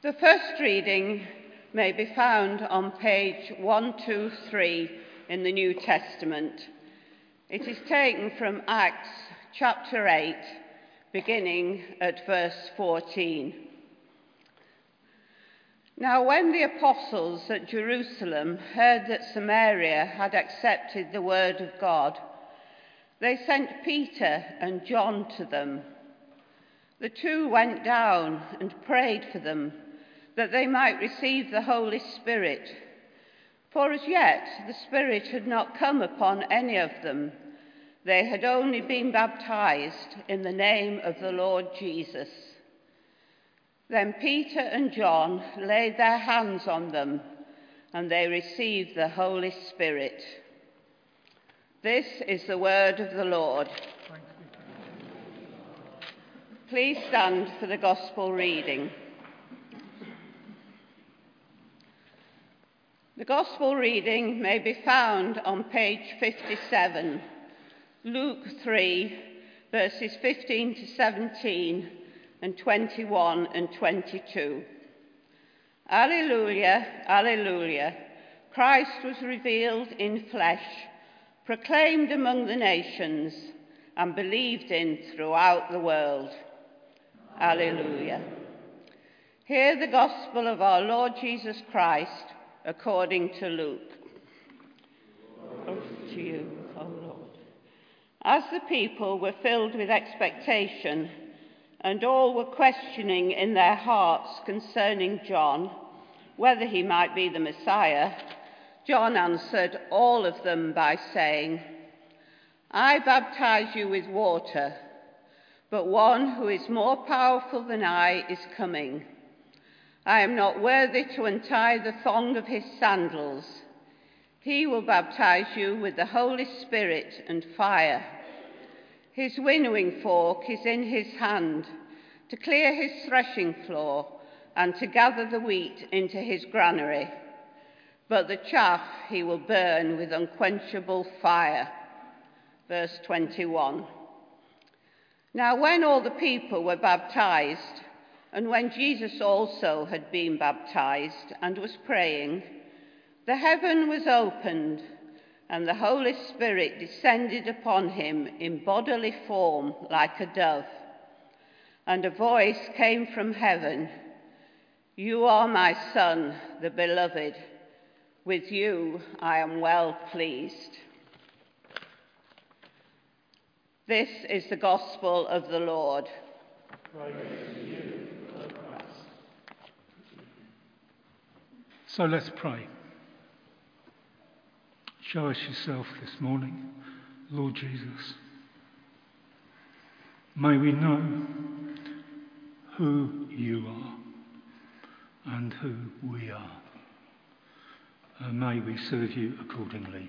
The first reading may be found on page 123 in the New Testament. It is taken from Acts chapter 8, beginning at verse 14. Now, when the apostles at Jerusalem heard that Samaria had accepted the word of God, they sent Peter and John to them. The two went down and prayed for them that they might receive the Holy Spirit. For as yet the Spirit had not come upon any of them. They had only been baptized in the name of the Lord Jesus. Then Peter and John laid their hands on them, and they received the Holy Spirit. This is the word of the Lord. Please stand for the Gospel reading. The Gospel reading may be found on page 57, Luke 3, verses 15 to 17 and 21 and 22. Alleluia, Alleluia. Christ was revealed in flesh, proclaimed among the nations, and believed in throughout the world. Alleluia. Hear the gospel of our Lord Jesus Christ according to Luke. To you, Lord. As the people were filled with expectation, and all were questioning in their hearts concerning John whether he might be the Messiah, John answered all of them by saying, I baptize you with water, but one who is more powerful than I is coming. I am not worthy to untie the thong of his sandals. He will baptize you with the Holy Spirit and fire. His winnowing fork is in his hand to clear his threshing floor and to gather the wheat into his granary. But the chaff he will burn with unquenchable fire. Verse 21. Now, when all the people were baptized, and when Jesus also had been baptized and was praying, the heaven was opened and the Holy Spirit descended upon him in bodily form like a dove. And a voice came from heaven You are my Son, the beloved. With you I am well pleased. This is the gospel of the Lord. So let's pray. Show us yourself this morning, Lord Jesus. May we know who you are and who we are. And may we serve you accordingly.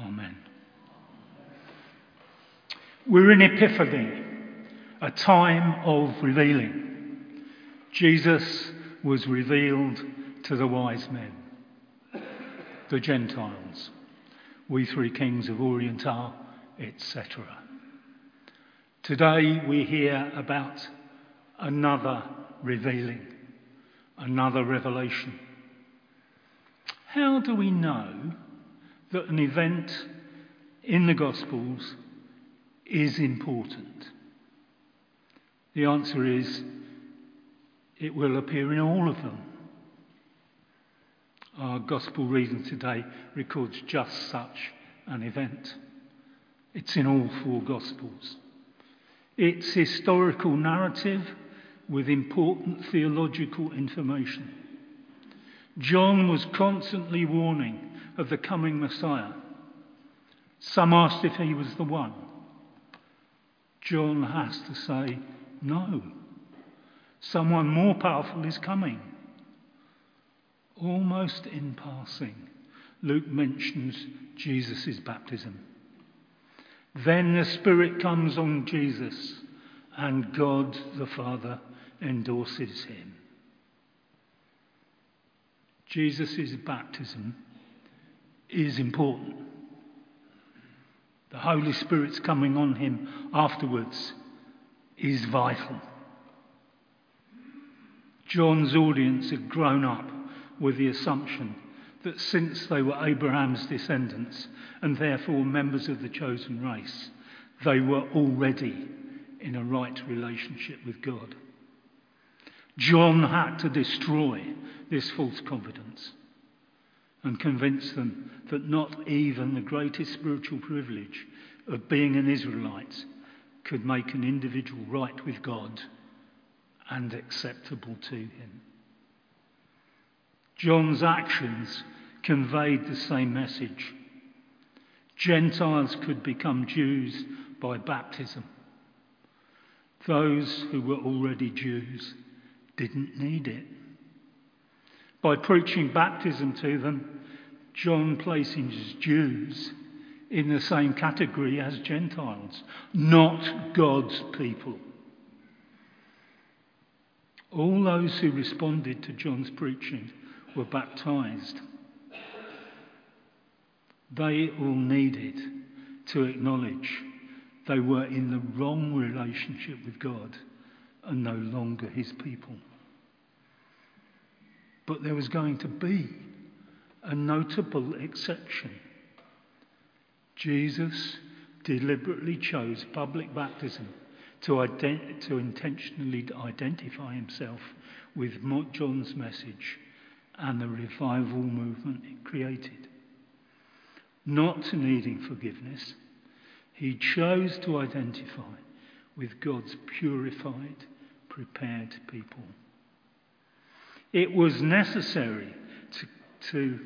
Amen. We're in Epiphany, a time of revealing. Jesus was revealed to the wise men the Gentiles, we three kings of Orient are, etc. Today we hear about another revealing, another revelation. How do we know that an event in the Gospels is important? The answer is it will appear in all of them. Our gospel reading today records just such an event. It's in all four gospels. It's historical narrative with important theological information. John was constantly warning of the coming Messiah. Some asked if he was the one. John has to say, no. Someone more powerful is coming. Almost in passing, Luke mentions Jesus' baptism. Then the Spirit comes on Jesus, and God the Father endorses him. Jesus' baptism is important. The Holy Spirit's coming on him afterwards is vital. John's audience had grown up with the assumption that since they were Abraham's descendants and therefore members of the chosen race, they were already in a right relationship with God. John had to destroy this false confidence and convince them that not even the greatest spiritual privilege of being an Israelite could make an individual right with God and acceptable to him. John's actions conveyed the same message. Gentiles could become Jews by baptism. Those who were already Jews didn't need it. By preaching baptism to them, John places Jews in the same category as Gentiles, not God's people. All those who responded to John's preaching were baptized. They all needed to acknowledge they were in the wrong relationship with God and no longer his people. But there was going to be a notable exception. Jesus deliberately chose public baptism to, ident- to intentionally identify himself with John's message and the revival movement it created. Not needing forgiveness, he chose to identify with God's purified, prepared people. It was necessary to, to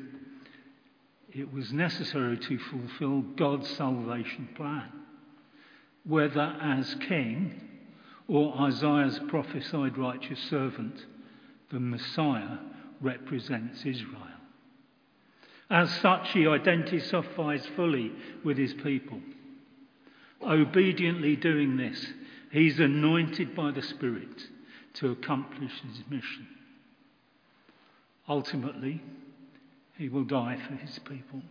it was necessary to fulfill God's salvation plan, whether as king or Isaiah's prophesied righteous servant, the Messiah represents Israel. As such, he identifies fully with his people. Obediently doing this, he's anointed by the Spirit to accomplish his mission. Ultimately, he will die for his people.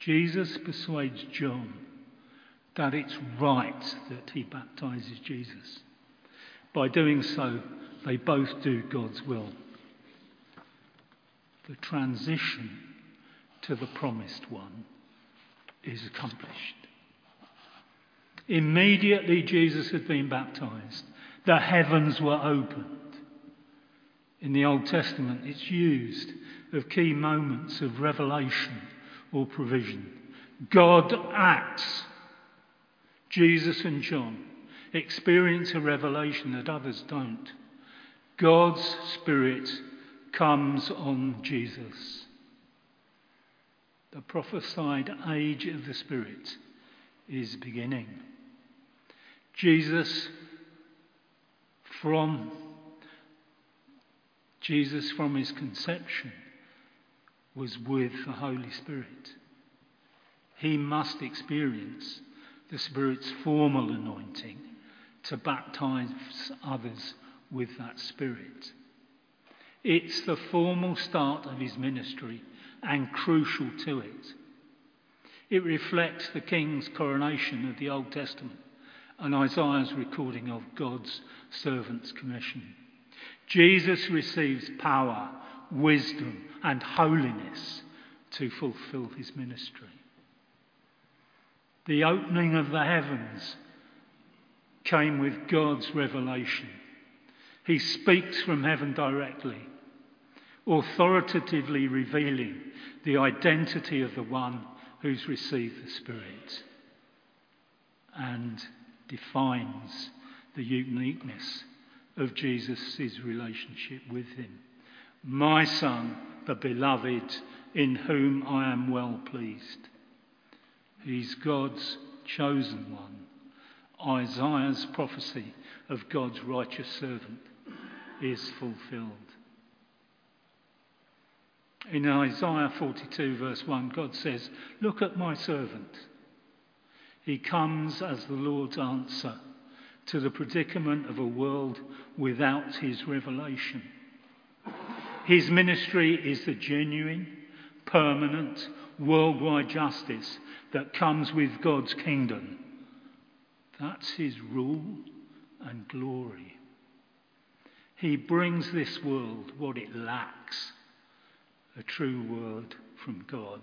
Jesus persuades John that it's right that he baptizes Jesus. By doing so, they both do God's will. The transition to the promised one is accomplished. Immediately Jesus had been baptized, the heavens were opened. In the Old Testament, it's used of key moments of revelation or provision. God acts. Jesus and John experience a revelation that others don't. God's Spirit comes on Jesus. The prophesied age of the Spirit is beginning. Jesus from Jesus from his conception was with the Holy Spirit. He must experience the Spirit's formal anointing to baptize others with that Spirit. It's the formal start of his ministry and crucial to it. It reflects the king's coronation of the Old Testament and Isaiah's recording of God's servant's commission. Jesus receives power, wisdom, and holiness to fulfill his ministry. The opening of the heavens came with God's revelation. He speaks from heaven directly, authoritatively revealing the identity of the one who's received the Spirit and defines the uniqueness of Jesus' relationship with him. My Son, the beloved, in whom I am well pleased. He's God's chosen one. Isaiah's prophecy of God's righteous servant is fulfilled. In Isaiah 42, verse 1, God says, Look at my servant. He comes as the Lord's answer to the predicament of a world without his revelation. His ministry is the genuine, permanent, worldwide justice that comes with God's kingdom. That's his rule and glory. He brings this world what it lacks a true word from God,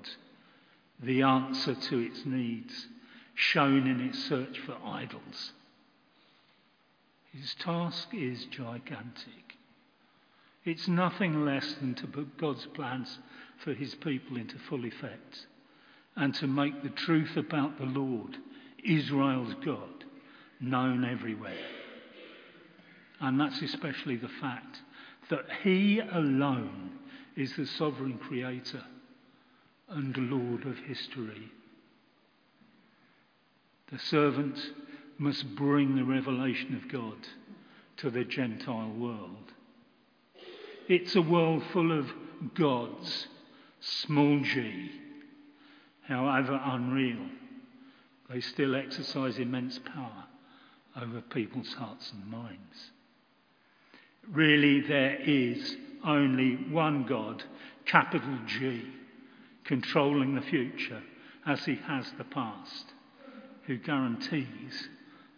the answer to its needs, shown in its search for idols. His task is gigantic. It's nothing less than to put God's plans for his people into full effect and to make the truth about the Lord, Israel's God, known everywhere. And that's especially the fact that he alone is the sovereign creator and Lord of history. The servant must bring the revelation of God to the Gentile world. It's a world full of gods, small g, however unreal. They still exercise immense power over people's hearts and minds. Really, there is only one God, capital G, controlling the future as he has the past, who guarantees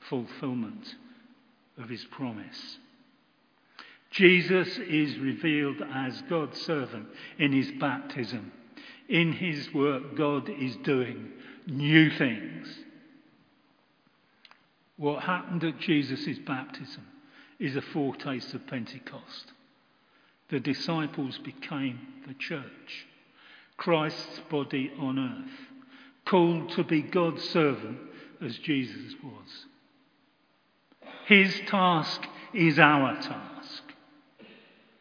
fulfillment of his promise. Jesus is revealed as God's servant in his baptism. In his work, God is doing new things. What happened at Jesus' baptism is a foretaste of Pentecost. The disciples became the church, Christ's body on earth, called to be God's servant as Jesus was. His task is our task.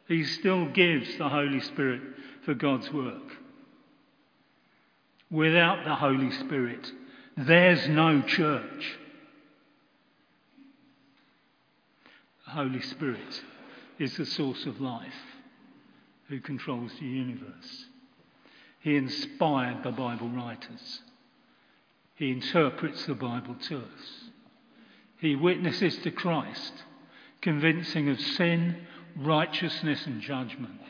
He still gives the Holy Spirit for God's work. Without the Holy Spirit, there's no church. The Holy Spirit is the source of life who controls the universe. He inspired the Bible writers. He interprets the Bible to us. He witnesses to Christ, convincing of sin, righteousness, and judgment.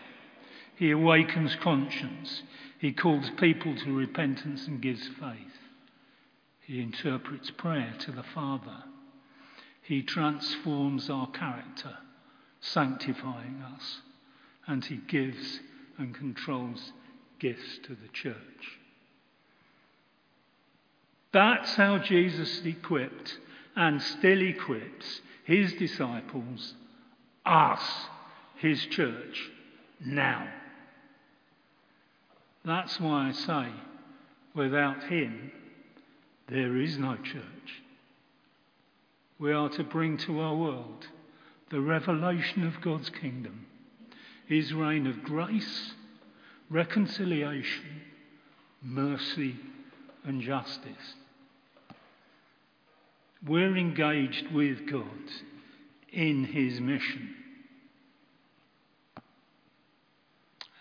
He awakens conscience. He calls people to repentance and gives faith. He interprets prayer to the Father. He transforms our character, sanctifying us and he gives and controls gifts to the church. That's how Jesus equipped and still equips his disciples, us, his church, now. That's why I say, without him, there is no church. We are to bring to our world the revelation of God's kingdom his reign of grace, reconciliation, mercy, and justice. We're engaged with God in his mission.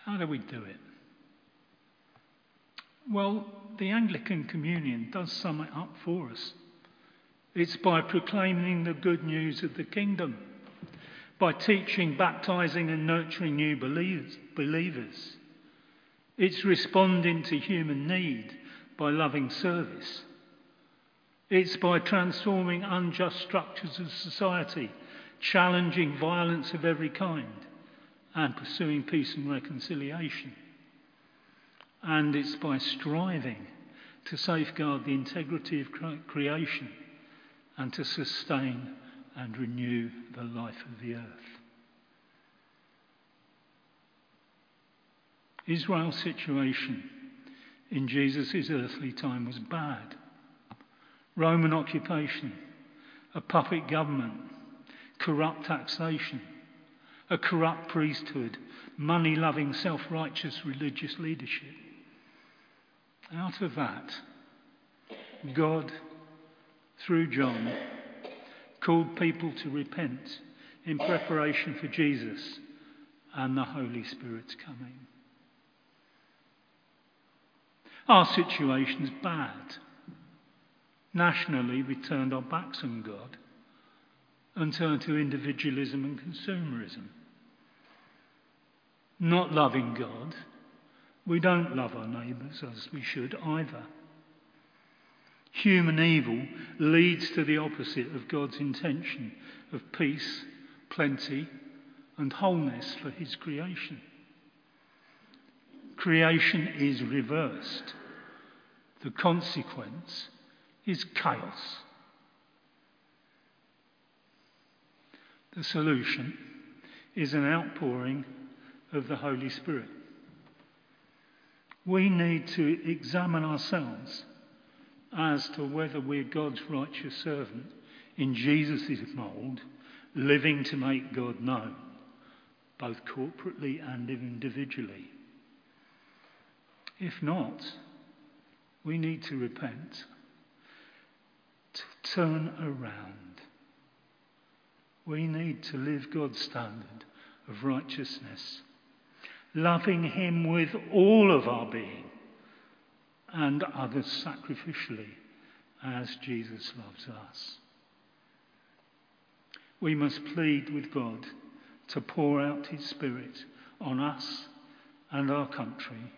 How do we do it? Well, the Anglican Communion does sum it up for us. It's by proclaiming the good news of the kingdom by teaching, baptizing, and nurturing new believers. It's responding to human need by loving service. It's by transforming unjust structures of society, challenging violence of every kind, and pursuing peace and reconciliation. And it's by striving to safeguard the integrity of creation and to sustain and renew the life of the earth. Israel's situation in Jesus' earthly time was bad. Roman occupation, a puppet government, corrupt taxation, a corrupt priesthood, money loving, self righteous religious leadership. Out of that, God, through John, called people to repent in preparation for Jesus and the Holy Spirit's coming. Our situation's bad. Nationally, we turned our backs on God and turned to individualism and consumerism. Not loving God, we don't love our neighbours as we should either. Human evil leads to the opposite of God's intention of peace, plenty, and wholeness for his creation. Creation is reversed. The consequence is chaos. The solution is an outpouring of the Holy Spirit. We need to examine ourselves as to whether we're God's righteous servant in Jesus' mould, living to make God known, both corporately and individually. If not, we need to repent, to turn around. We need to live God's standard of righteousness, loving Him with all of our being and others sacrificially as Jesus loves us. We must plead with God to pour out His Spirit on us and our country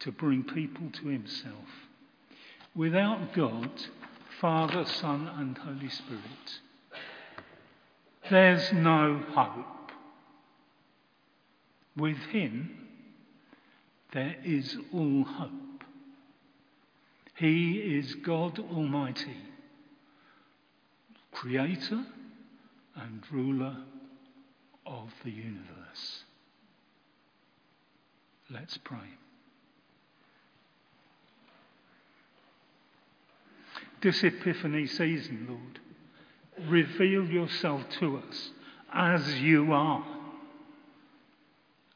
to bring people to Himself. Without God, Father, Son, and Holy Spirit, there's no hope. With Him, there is all hope. He is God Almighty, Creator and ruler of the universe. Let's pray. This Epiphany season, Lord, reveal yourself to us as you are.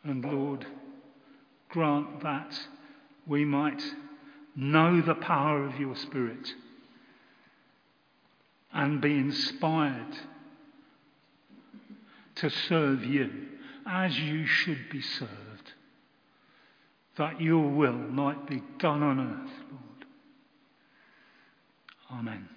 And Lord, grant that we might know the power of your Spirit and be inspired to serve you as you should be served, that your will might be done on earth, Lord. Amen.